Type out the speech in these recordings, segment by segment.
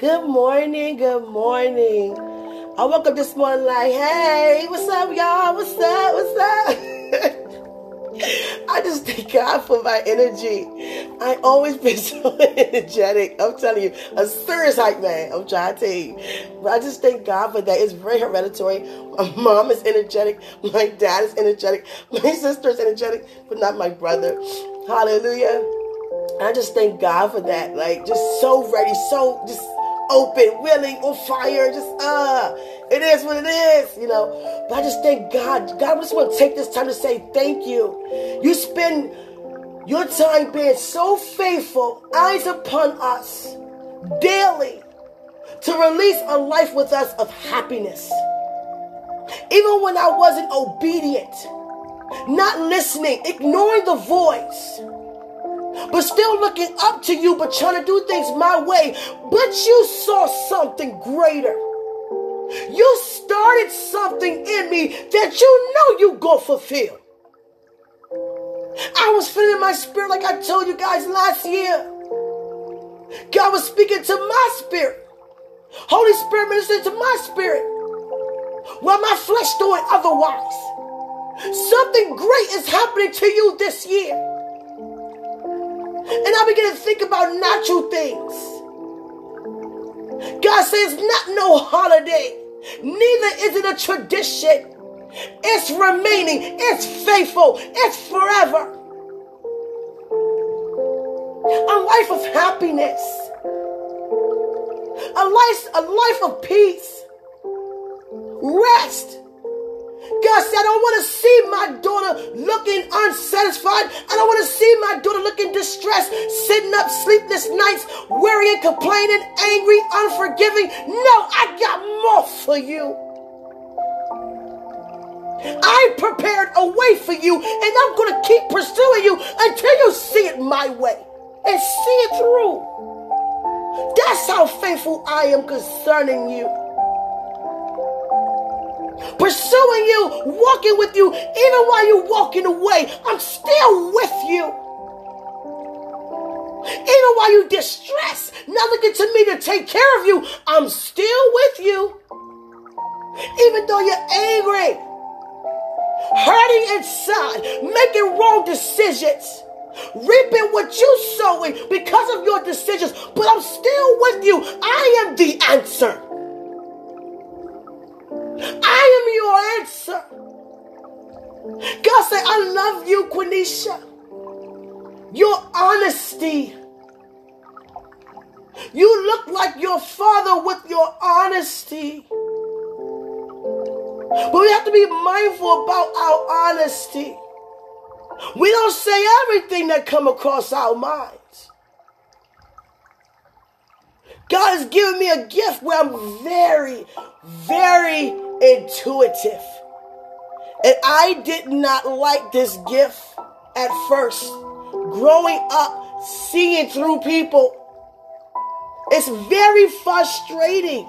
Good morning, good morning. I woke up this morning like, hey, what's up, y'all? What's up? What's up? I just thank God for my energy. I always been so energetic. I'm telling you, a serious hype man. I'm trying to tell you. But I just thank God for that. It's very hereditary. My mom is energetic. My dad is energetic. My sister is energetic, but not my brother. Hallelujah. I just thank God for that. Like, just so ready, so just open, willing, on fire. Just, uh, it is what it is, you know. But I just thank God. God, I just want to take this time to say thank you. You spend your time being so faithful, eyes upon us daily to release a life with us of happiness. Even when I wasn't obedient, not listening, ignoring the voice but still looking up to you, but trying to do things my way. But you saw something greater. You started something in me that you know you go fulfill. I was feeling my spirit like I told you guys last year. God was speaking to my spirit. Holy Spirit ministered to my spirit. While my flesh doing otherwise. Something great is happening to you this year. And I begin to think about natural things. God says, not no holiday, neither is it a tradition. It's remaining, it's faithful, it's forever. A life of happiness, a life, a life of peace, rest. God said, I don't want to see my daughter looking unsatisfied. I don't want to see my daughter looking distressed, sitting up sleepless nights, worrying, complaining, angry, unforgiving. No, I got more for you. I prepared a way for you, and I'm going to keep pursuing you until you see it my way and see it through. That's how faithful I am concerning you pursuing you, walking with you, even while you're walking away. I'm still with you. Even while you're distressed, not looking to me to take care of you, I'm still with you. Even though you're angry, hurting inside, making wrong decisions, reaping what you sowing because of your decisions, but I'm still with you. I am the answer. I am your answer. God said, I love you, Quenisha. Your honesty. You look like your father with your honesty. But we have to be mindful about our honesty. We don't say everything that come across our minds. God has given me a gift where I'm very, very intuitive. And I did not like this gift at first. Growing up, seeing through people, it's very frustrating.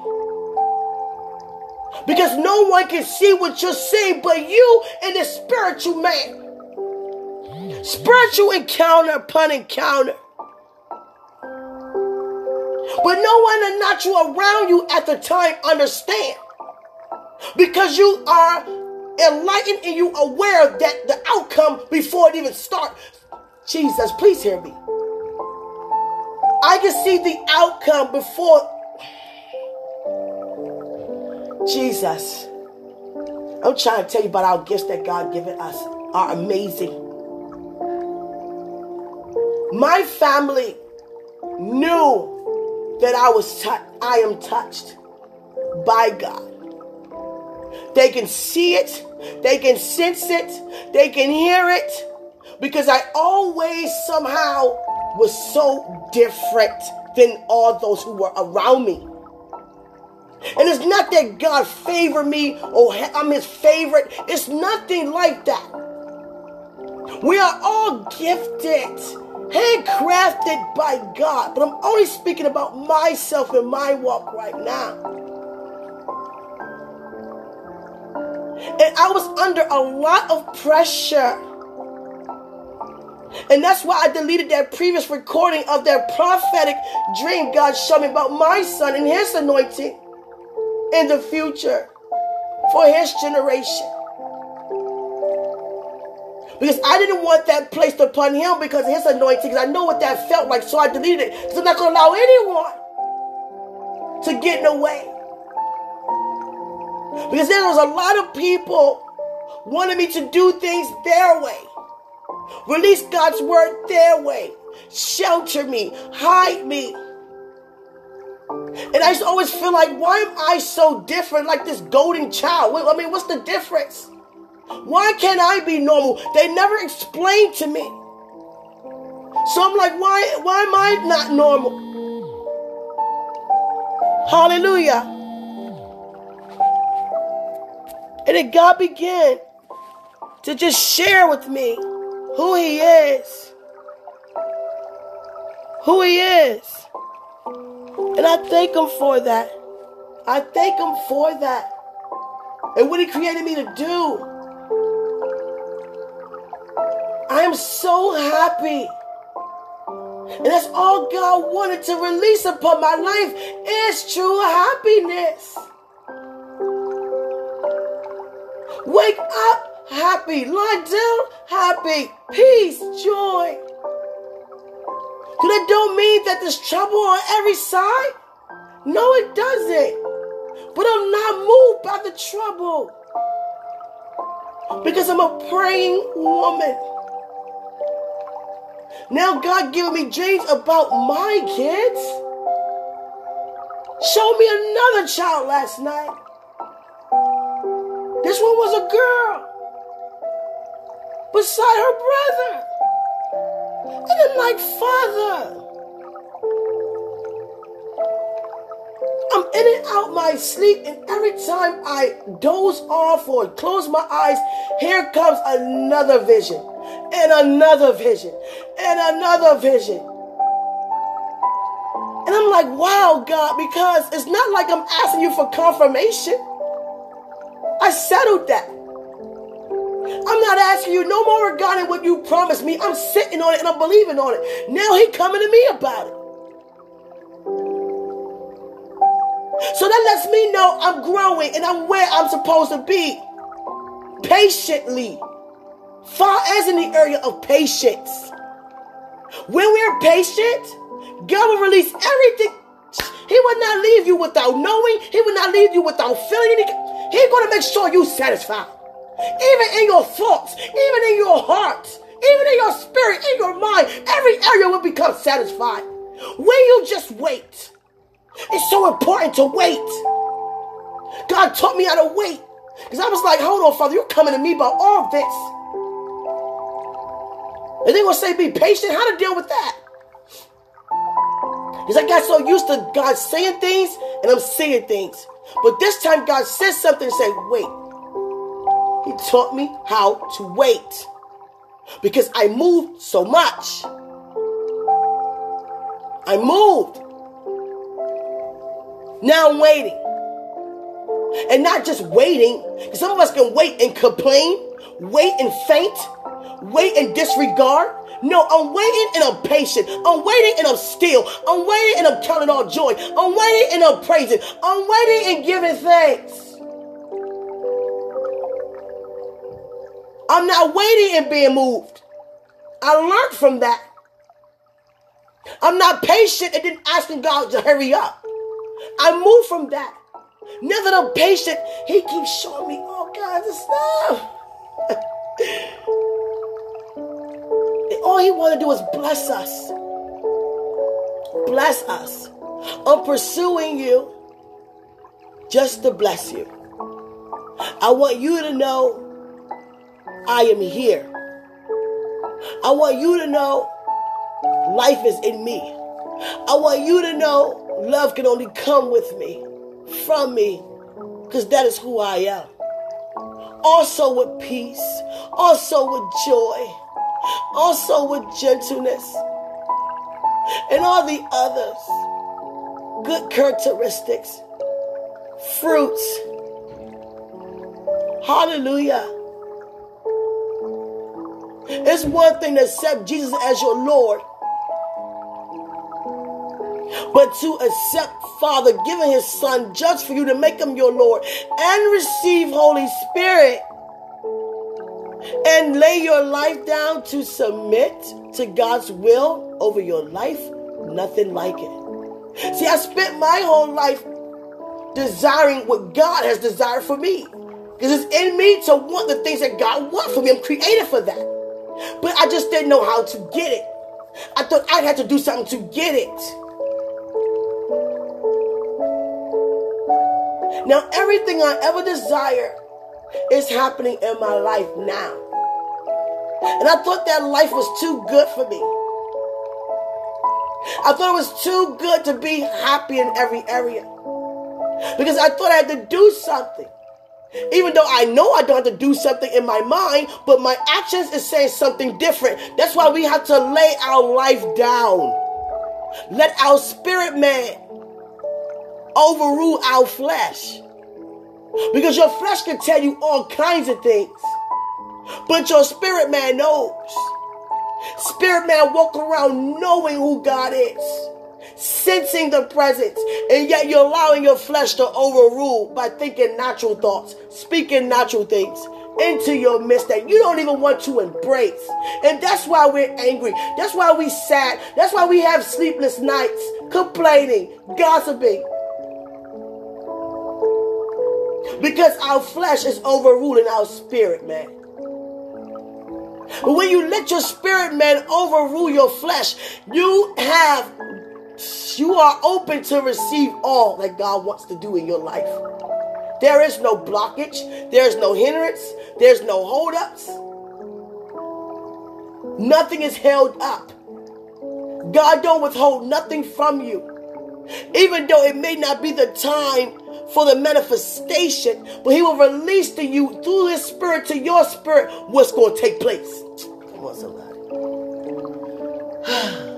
Because no one can see what you're seeing but you and the spiritual man. Spiritual encounter upon encounter. But no one the you around you at the time understand. Because you are enlightened and you aware that the outcome before it even starts. Jesus, please hear me. I can see the outcome before Jesus. I'm trying to tell you about our gifts that God given us are amazing. My family knew that I was touched. I am touched by God. They can see it, they can sense it, they can hear it because I always somehow was so different than all those who were around me. And it's not that God favored me or I'm his favorite. It's nothing like that. We are all gifted, handcrafted by God. But I'm only speaking about myself and my walk right now. And I was under a lot of pressure And that's why I deleted that previous recording of that prophetic dream God showed me about my son and his anointing in the future for his generation. Because I didn't want that placed upon him because of his anointing, because I know what that felt like. So I deleted it. Because I'm not going to allow anyone to get in the way. Because there was a lot of people wanting me to do things their way. Release God's word their way. Shelter me, hide me. And I just always feel like, why am I so different, like this golden child? I mean, what's the difference? Why can't I be normal? They never explained to me. So I'm like, why, why am I not normal? Hallelujah. And then God began to just share with me who He is. Who He is. And I thank Him for that. I thank Him for that. And what He created me to do. I am so happy. And that's all God wanted to release upon my life is true happiness. Wake up happy. Lie down happy. Peace, joy. Do that don't mean that there's trouble on every side? No, it doesn't. But I'm not moved by the trouble. Because I'm a praying woman. Now God giving me dreams about my kids. Showed me another child last night. This one was a girl beside her brother. And I'm like, Father. I'm in and out my sleep, and every time I doze off or close my eyes, here comes another vision, and another vision, and another vision. And I'm like, wow, God, because it's not like I'm asking you for confirmation. I settled that. I'm not asking you no more regarding what you promised me. I'm sitting on it and I'm believing on it. Now he coming to me about it. So that lets me know I'm growing and I'm where I'm supposed to be. Patiently. Far as in the area of patience. When we're patient, God will release everything. He will not leave you without knowing. He will not leave you without feeling. He's going to make sure you're satisfied. Even in your thoughts, even in your heart, even in your spirit, in your mind, every area will become satisfied. When you just wait, it's so important to wait. God taught me how to wait. Because I was like, hold on, Father, you're coming to me about all this. And they're going to say, be patient. How to deal with that? Because I got so used to God saying things and I'm seeing things. But this time God says something and say, wait. He taught me how to wait. Because I moved so much. I moved. Now I'm waiting. And not just waiting, some of us can wait and complain, wait and faint, wait and disregard. No, I'm waiting and I'm patient. I'm waiting and I'm still. I'm waiting and I'm counting all joy. I'm waiting and I'm praising. I'm waiting and giving thanks. I'm not waiting and being moved. I learned from that. I'm not patient and then asking God to hurry up. I move from that. Now that I'm patient, He keeps showing me all kinds of stuff. all He wanted to do was bless us. Bless us. I'm pursuing you just to bless you. I want you to know I am here. I want you to know life is in me. I want you to know love can only come with me, from me, because that is who I am. Also with peace, also with joy, also with gentleness, and all the others. Good characteristics, fruits. Hallelujah. It's one thing to accept Jesus as your Lord, but to accept Father giving his son just for you to make him your Lord and receive Holy Spirit and lay your life down to submit to God's will over your life, nothing like it. See, I spent my whole life desiring what God has desired for me. Because it's in me to want the things that God wants for me. I'm created for that. But I just didn't know how to get it. I thought I had to do something to get it. Now, everything I ever desired is happening in my life now. And I thought that life was too good for me. I thought it was too good to be happy in every area. Because I thought I had to do something. Even though I know I don't have to do something in my mind, but my actions is saying something different. That's why we have to lay our life down. Let our spirit man overrule our flesh. Because your flesh can tell you all kinds of things. But your spirit man knows. Spirit man walk around knowing who God is, sensing the presence, and yet you're allowing your flesh to overrule by thinking natural thoughts, speaking natural things into your midst that you don't even want to embrace. And that's why we're angry. That's why we sad. That's why we have sleepless nights, complaining, gossiping. Because our flesh is overruling our spirit, man. When you let your spirit man overrule your flesh, you have you are open to receive all that God wants to do in your life. There is no blockage, there's no hindrance, there's no holdups. Nothing is held up. God don't withhold nothing from you. Even though it may not be the time for the manifestation, but He will release to you through His Spirit to your spirit what's going to take place. Come on, somebody.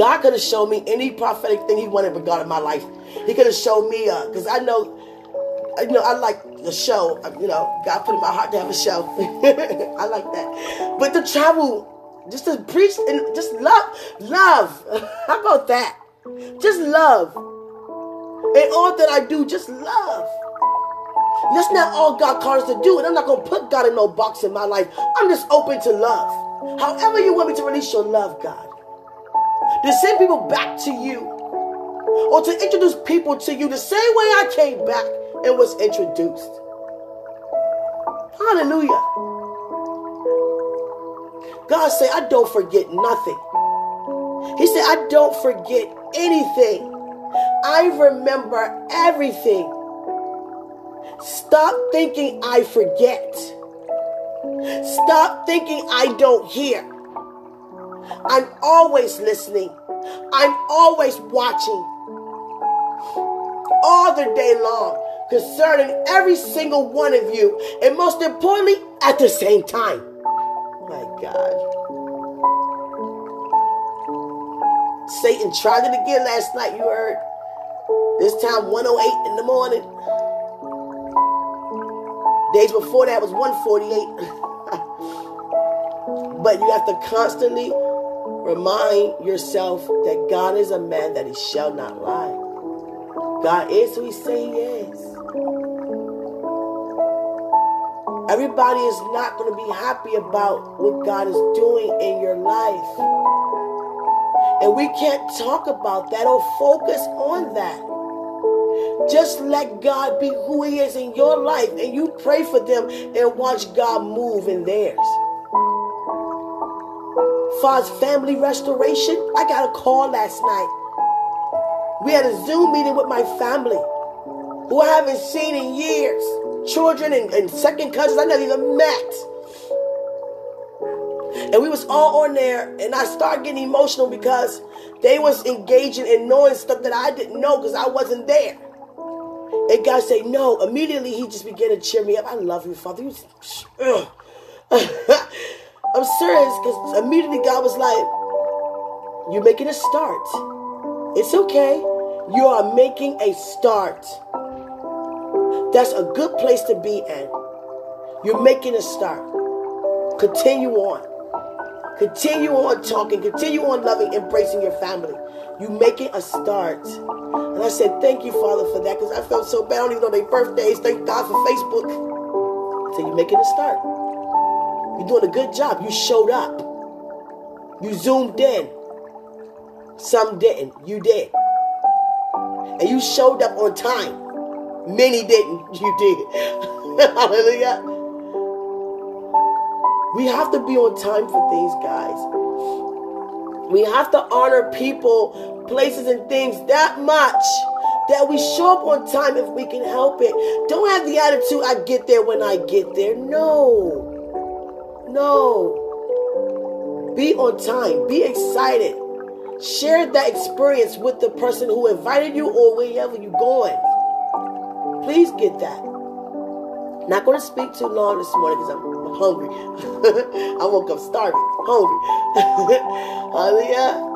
God could have shown me any prophetic thing He wanted regarding my life. He could have shown me, because uh, I know, you know, I like the show. You know, God put in my heart to have a show. I like that. But the travel just to preach and just love, love. How about that? Just love. And all that I do, just love. That's not all God calls us to do, and I'm not gonna put God in no box in my life. I'm just open to love. However you want me to release your love, God. To send people back to you, or to introduce people to you the same way I came back and was introduced. Hallelujah. God said, I don't forget nothing. He said, I don't forget anything. I remember everything. Stop thinking I forget. Stop thinking I don't hear. I'm always listening. I'm always watching all the day long concerning every single one of you, and most importantly, at the same time. God. Satan tried it again last night, you heard. This time 108 in the morning. Days before that was 148. but you have to constantly remind yourself that God is a man that he shall not lie. God is who he say he is. Everybody is not going to be happy about what God is doing in your life. And we can't talk about that or focus on that. Just let God be who He is in your life and you pray for them and watch God move in theirs. Far as family restoration, I got a call last night. We had a Zoom meeting with my family who I haven't seen in years children and, and second cousins I never even met. And we was all on there, and I started getting emotional because they was engaging in knowing stuff that I didn't know because I wasn't there. And God said, no. Immediately, he just began to cheer me up. I love you, Father. I'm serious because immediately God was like, you're making a start. It's okay. You are making a start. That's a good place to be in. You're making a start. Continue on. Continue on talking. Continue on loving, embracing your family. You making a start. And I said, thank you, Father, for that because I felt so bad. I don't even know their birthdays. Thank God for Facebook. So you're making a start. You're doing a good job. You showed up. You zoomed in. Some didn't. You did. And you showed up on time. Many didn't. You did. Hallelujah. We have to be on time for things, guys. We have to honor people, places, and things that much that we show up on time if we can help it. Don't have the attitude, I get there when I get there. No. No. Be on time. Be excited. Share that experience with the person who invited you or wherever you're going. Please get that. Not going to speak too long this morning because I'm, hungry. I woke up starving, hungry. Hallelujah.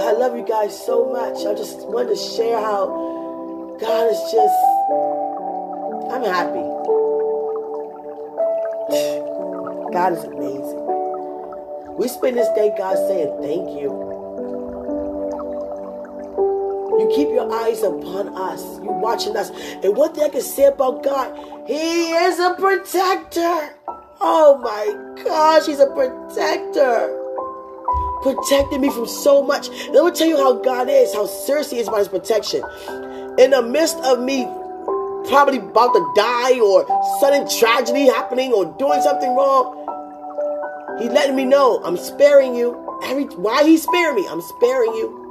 I love you guys so much. I just wanted to share how God is just, I'm happy. God is amazing. We spend this day, God, saying thank you. You keep your eyes upon us. You're watching us. And one thing I can say about God, He is a protector. Oh my gosh, He's a protector. Protecting me from so much. Let me tell you how God is, how serious He is about His protection. In the midst of me probably about to die or sudden tragedy happening or doing something wrong, He's letting me know I'm sparing you. Every why He's sparing me? I'm sparing you.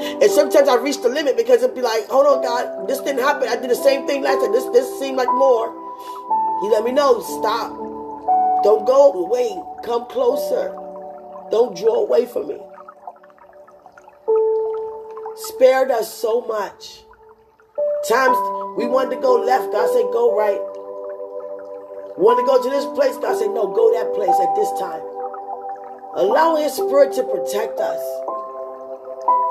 And sometimes I reach the limit because it'd be like, hold on, God, this didn't happen. I did the same thing last time. This this seemed like more. He let me know, stop. Don't go away. Come closer. Don't draw away from me. Spared us so much. Times we wanted to go left, God said, go right. Want to go to this place, God said, no, go that place at this time. Allow His Spirit to protect us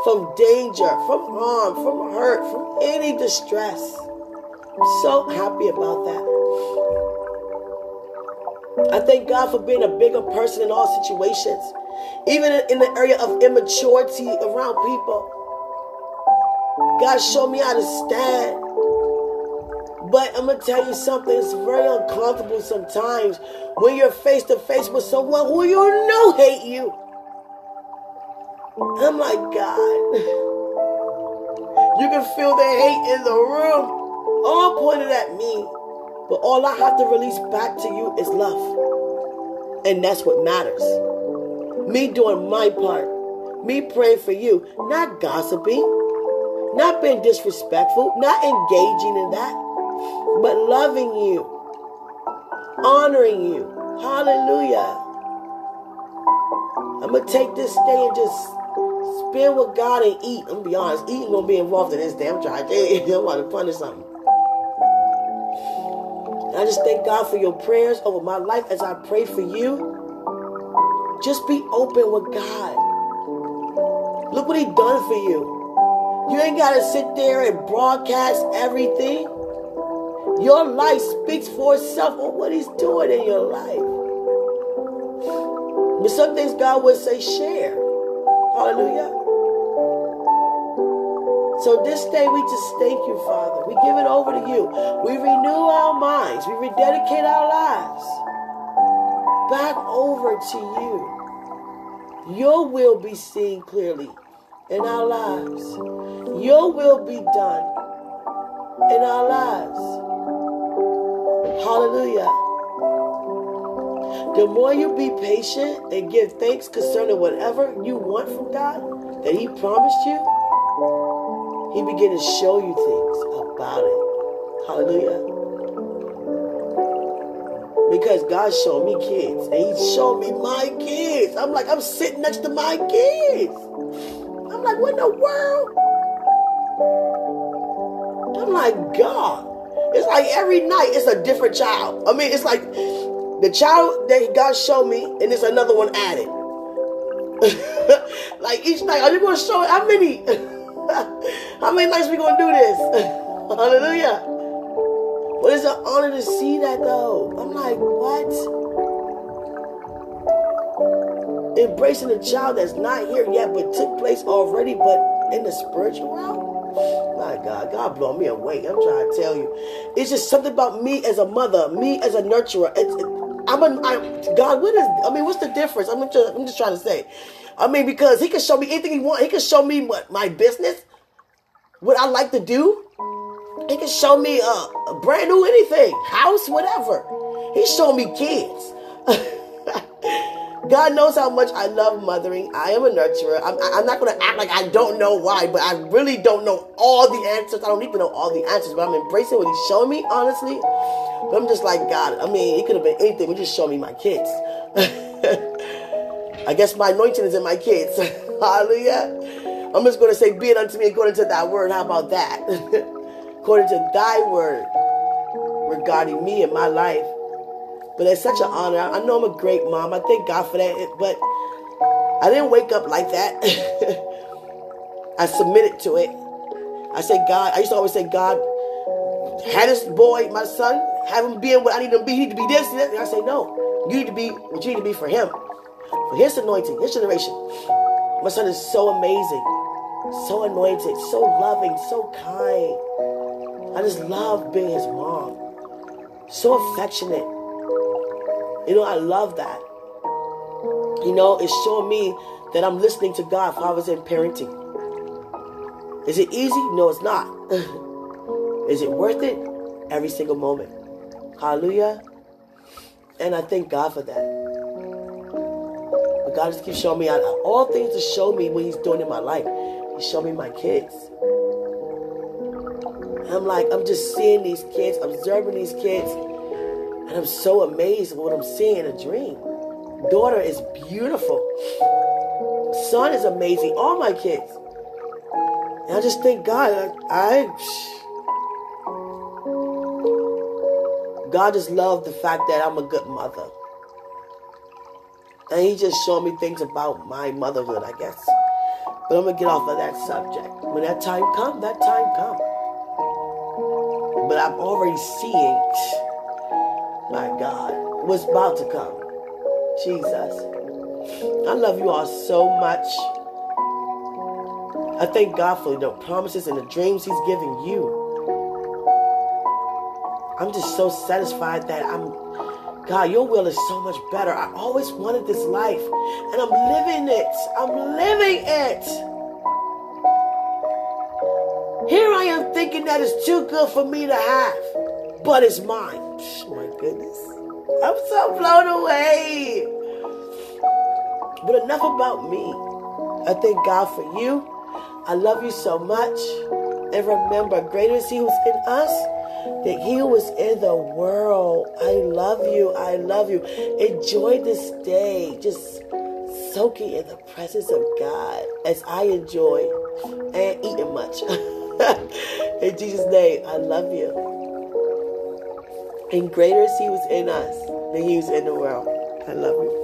from danger, from harm, from hurt, from any distress. I'm so happy about that. I thank God for being a bigger person in all situations, even in the area of immaturity around people. God showed me how to stand. But I'm going to tell you something, it's very uncomfortable sometimes when you're face to face with someone who you know hate you. Oh I'm like, God, you can feel the hate in the room, all pointed at me. But all I have to release back to you is love. And that's what matters. Me doing my part, me praying for you, not gossiping, not being disrespectful, not engaging in that, but loving you, honoring you. Hallelujah. I'm going to take this day and just spend with God and eat. I'm gonna be honest, eating gonna be involved in this damn trying to I'm about to punish something. I just thank God for your prayers over my life as I pray for you. Just be open with God. Look what He done for you. You ain't gotta sit there and broadcast everything. Your life speaks for itself on what He's doing in your life. But some things God would say share. Hallelujah. So this day we just thank you, Father. We give it over to you. We renew our minds. We rededicate our lives back over to you. Your will be seen clearly in our lives. Your will be done in our lives. Hallelujah. The more you be patient and give thanks concerning whatever you want from God that He promised you, He begin to show you things about it. Hallelujah. Because God showed me kids and He showed me my kids. I'm like, I'm sitting next to my kids. I'm like, what in the world? I'm like, God. It's like every night it's a different child. I mean, it's like the child that God showed me, and there's another one added. like each night, are you going to show it? How many? How many nights we going to do this? Hallelujah. But it's an honor to see that though. I'm like, what? Embracing a child that's not here yet, but took place already, but in the spiritual realm. My God, God blow me away. I'm trying to tell you, it's just something about me as a mother, me as a nurturer. It's, it, I'm a I'm, God. What is? I mean, what's the difference? I'm just, I'm just trying to say. I mean, because He can show me anything He want. He can show me what my business, what I like to do. He can show me a, a brand new anything, house, whatever. He showed me kids. God knows how much I love mothering. I am a nurturer. I'm, I'm not going to act like I don't know why, but I really don't know all the answers. I don't to know all the answers, but I'm embracing what He's showing me, honestly. But I'm just like, God, I mean, it could have been anything, but just show me my kids. I guess my anointing is in my kids. Hallelujah. I'm just going to say, be it unto me according to thy word. How about that? according to thy word regarding me and my life. But it's such an honor. I know I'm a great mom. I thank God for that. But I didn't wake up like that. I submitted to it. I said, God, I used to always say, God, had this boy, my son, have him being what I need him to be. He need to be this and that. And I say, no. You need to be what you need to be for him. For his anointing, his generation. My son is so amazing. So anointed, so loving, so kind. I just love being his mom. So affectionate. You know, I love that. You know, it's showing me that I'm listening to God if I was in parenting. Is it easy? No, it's not. Is it worth it? Every single moment. Hallelujah. And I thank God for that. But God just keeps showing me all things to show me what He's doing in my life. He showed me my kids. I'm like, I'm just seeing these kids, observing these kids and I'm so amazed at what I'm seeing in a dream. Daughter is beautiful. Son is amazing. All my kids. And I just thank God. I, God just loved the fact that I'm a good mother. And he just showed me things about my motherhood, I guess. But I'm gonna get off of that subject. When that time comes, that time comes. But I'm already seeing my God, what's about to come. Jesus. I love you all so much. I thank God for the promises and the dreams He's giving you. I'm just so satisfied that I'm, God, your will is so much better. I always wanted this life, and I'm living it. I'm living it. Here I am thinking that it's too good for me to have, but it's mine. Oh my goodness. I'm so blown away. But enough about me. I thank God for you. I love you so much. And remember, greater is He who's in us than He who is in the world. I love you. I love you. Enjoy this day. Just soaking in the presence of God as I enjoy and eating much. in Jesus' name, I love you. And greater is He was in us than He was in the world. I love you.